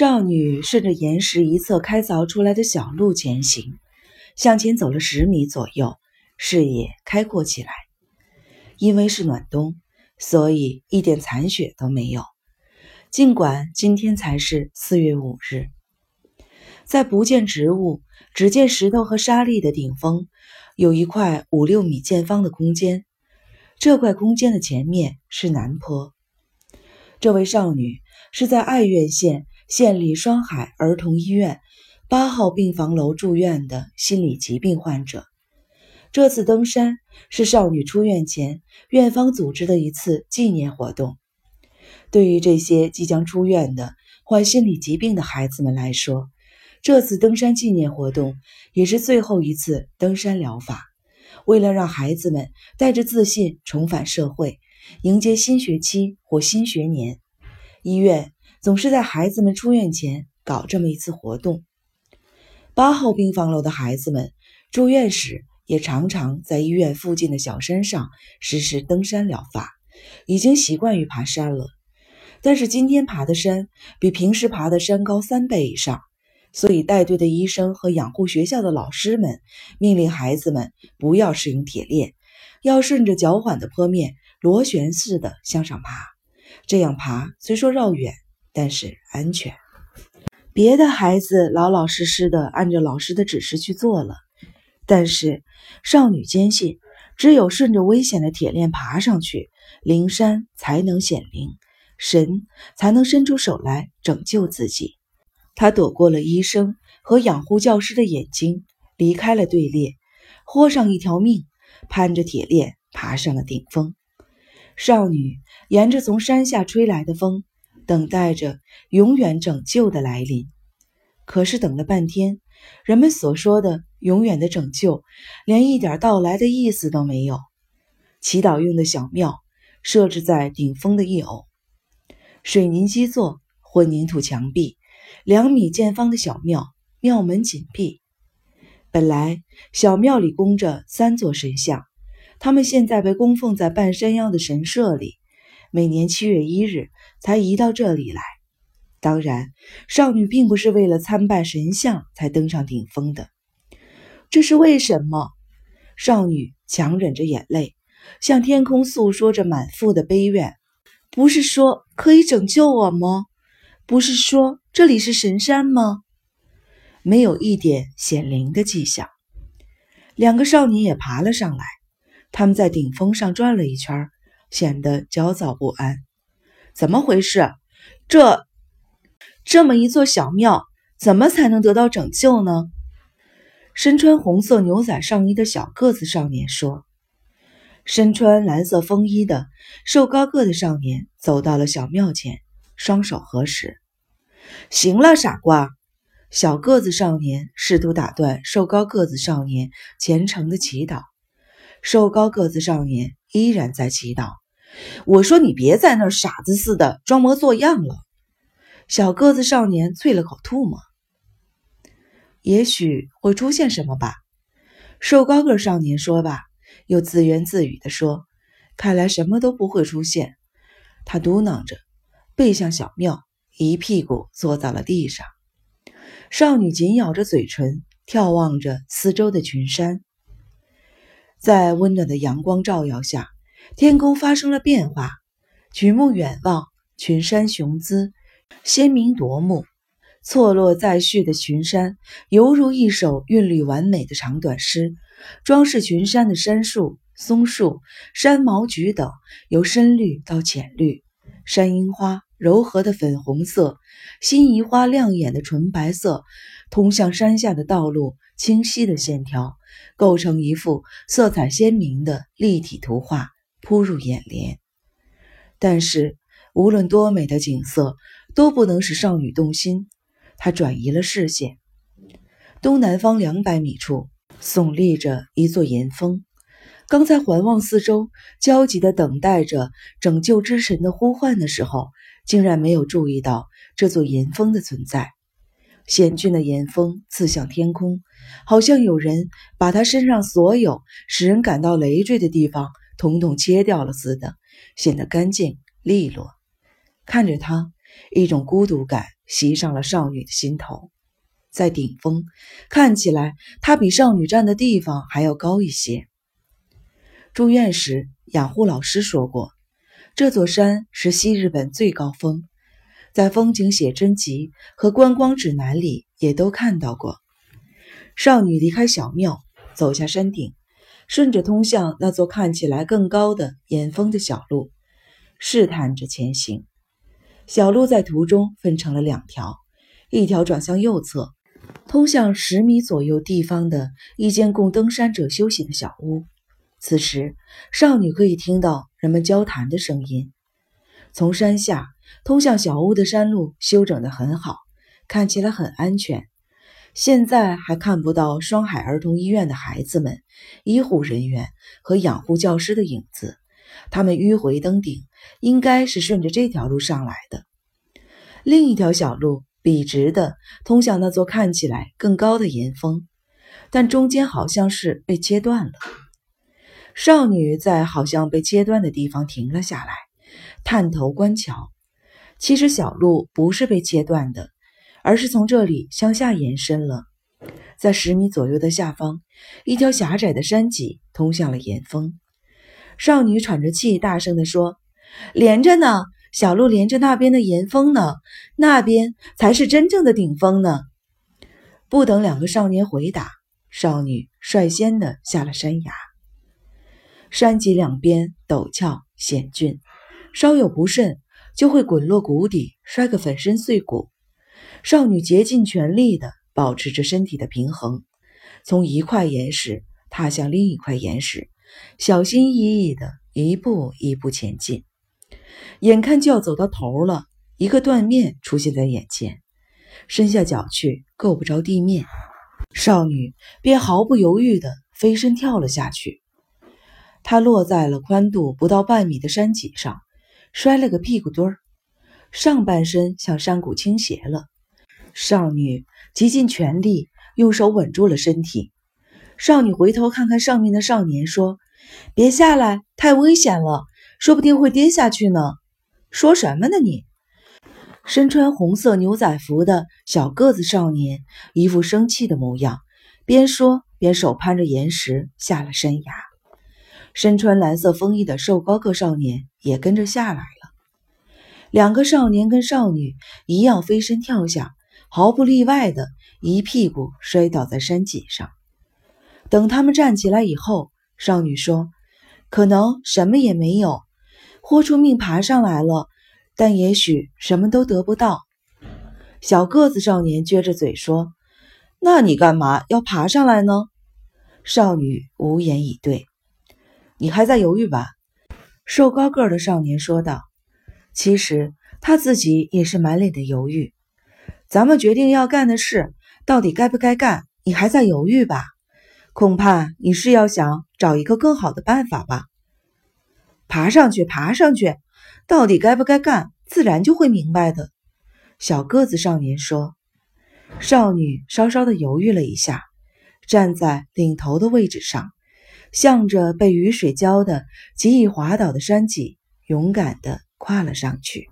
少女顺着岩石一侧开凿出来的小路前行，向前走了十米左右，视野开阔起来。因为是暖冬，所以一点残雪都没有。尽管今天才是四月五日，在不见植物、只见石头和沙砾的顶峰，有一块五六米见方的空间。这块空间的前面是南坡。这位少女是在爱媛县。县立双海儿童医院八号病房楼住院的心理疾病患者。这次登山是少女出院前院方组织的一次纪念活动。对于这些即将出院的患心理疾病的孩子们来说，这次登山纪念活动也是最后一次登山疗法。为了让孩子们带着自信重返社会，迎接新学期或新学年，医院。总是在孩子们出院前搞这么一次活动。八号病房楼的孩子们住院时，也常常在医院附近的小山上实施登山疗法，已经习惯于爬山了。但是今天爬的山比平时爬的山高三倍以上，所以带队的医生和养护学校的老师们命令孩子们不要使用铁链，要顺着较缓的坡面螺旋式的向上爬。这样爬虽说绕远。但是安全。别的孩子老老实实的按照老师的指示去做了，但是少女坚信，只有顺着危险的铁链爬上去，灵山才能显灵，神才能伸出手来拯救自己。她躲过了医生和养护教师的眼睛，离开了队列，豁上一条命，攀着铁链爬上了顶峰。少女沿着从山下吹来的风。等待着永远拯救的来临，可是等了半天，人们所说的永远的拯救，连一点到来的意思都没有。祈祷用的小庙设置在顶峰的一偶，水泥基座，混凝土墙壁，两米见方的小庙，庙门紧闭。本来小庙里供着三座神像，他们现在被供奉在半山腰的神社里。每年七月一日才移到这里来。当然，少女并不是为了参拜神像才登上顶峰的。这是为什么？少女强忍着眼泪，向天空诉说着满腹的悲怨。不是说可以拯救我吗？不是说这里是神山吗？没有一点显灵的迹象。两个少女也爬了上来，他们在顶峰上转了一圈。显得焦躁不安。怎么回事？这这么一座小庙，怎么才能得到拯救呢？身穿红色牛仔上衣的小个子少年说：“身穿蓝色风衣的瘦高个子少年走到了小庙前，双手合十。行了，傻瓜！”小个子少年试图打断瘦高个子少年虔诚的祈祷。瘦高个子少年依然在祈祷。我说：“你别在那儿傻子似的装模作样了。”小个子少年啐了口唾沫。也许会出现什么吧？瘦高个少年说吧，又自言自语地说：“看来什么都不会出现。”他嘟囔着，背向小庙，一屁股坐在了地上。少女紧咬着嘴唇，眺望着四周的群山，在温暖的阳光照耀下。天空发生了变化，举目远望，群山雄姿，鲜明夺目。错落在序的群山，犹如一首韵律完美的长短诗。装饰群山的杉树、松树、山毛榉等，由深绿到浅绿；山樱花柔和的粉红色，辛夷花亮眼的纯白色，通向山下的道路清晰的线条，构成一幅色彩鲜明的立体图画。扑入眼帘，但是无论多美的景色都不能使少女动心。她转移了视线，东南方两百米处耸立着一座岩峰。刚才环望四周，焦急地等待着拯救之神的呼唤的时候，竟然没有注意到这座岩峰的存在。险峻的岩峰刺向天空，好像有人把他身上所有使人感到累赘的地方。统统切掉了似的，显得干净利落。看着他，一种孤独感袭上了少女的心头。在顶峰，看起来他比少女站的地方还要高一些。住院时，养护老师说过，这座山是西日本最高峰，在风景写真集和观光指南里也都看到过。少女离开小庙，走下山顶，顺着通向那座看起来更高的岩峰的小路，试探着前行。小路在途中分成了两条，一条转向右侧。通向十米左右地方的一间供登山者休息的小屋。此时，少女可以听到人们交谈的声音。从山下通向小屋的山路修整得很好，看起来很安全。现在还看不到双海儿童医院的孩子们、医护人员和养护教师的影子。他们迂回登顶，应该是顺着这条路上来的。另一条小路。笔直的通向那座看起来更高的岩峰，但中间好像是被切断了。少女在好像被切断的地方停了下来，探头观瞧。其实小路不是被切断的，而是从这里向下延伸了。在十米左右的下方，一条狭窄的山脊通向了岩峰。少女喘着气，大声地说：“连着呢。”小路连着那边的岩峰呢，那边才是真正的顶峰呢。不等两个少年回答，少女率先的下了山崖。山脊两边陡峭险峻，稍有不慎就会滚落谷底，摔个粉身碎骨。少女竭尽全力的保持着身体的平衡，从一块岩石踏向另一块岩石，小心翼翼的一步一步前进。眼看就要走到头了，一个断面出现在眼前，伸下脚去够不着地面，少女便毫不犹豫地飞身跳了下去。她落在了宽度不到半米的山脊上，摔了个屁股墩儿，上半身向山谷倾斜了。少女极尽全力用手稳住了身体。少女回头看看上面的少年，说：“别下来，太危险了，说不定会跌下去呢。”说什么呢？你身穿红色牛仔服的小个子少年，一副生气的模样，边说边手攀着岩石下了山崖。身穿蓝色风衣的瘦高个少年也跟着下来了。两个少年跟少女一样飞身跳下，毫不例外的一屁股摔倒在山脊上。等他们站起来以后，少女说：“可能什么也没有。”豁出命爬上来了，但也许什么都得不到。小个子少年撅着嘴说：“那你干嘛要爬上来呢？”少女无言以对。你还在犹豫吧？瘦高个的少年说道。其实他自己也是满脸的犹豫。咱们决定要干的事，到底该不该干？你还在犹豫吧？恐怕你是要想找一个更好的办法吧。爬上去，爬上去，到底该不该干，自然就会明白的。”小个子少年说。少女稍稍的犹豫了一下，站在领头的位置上，向着被雨水浇得极易滑倒的山脊，勇敢地跨了上去。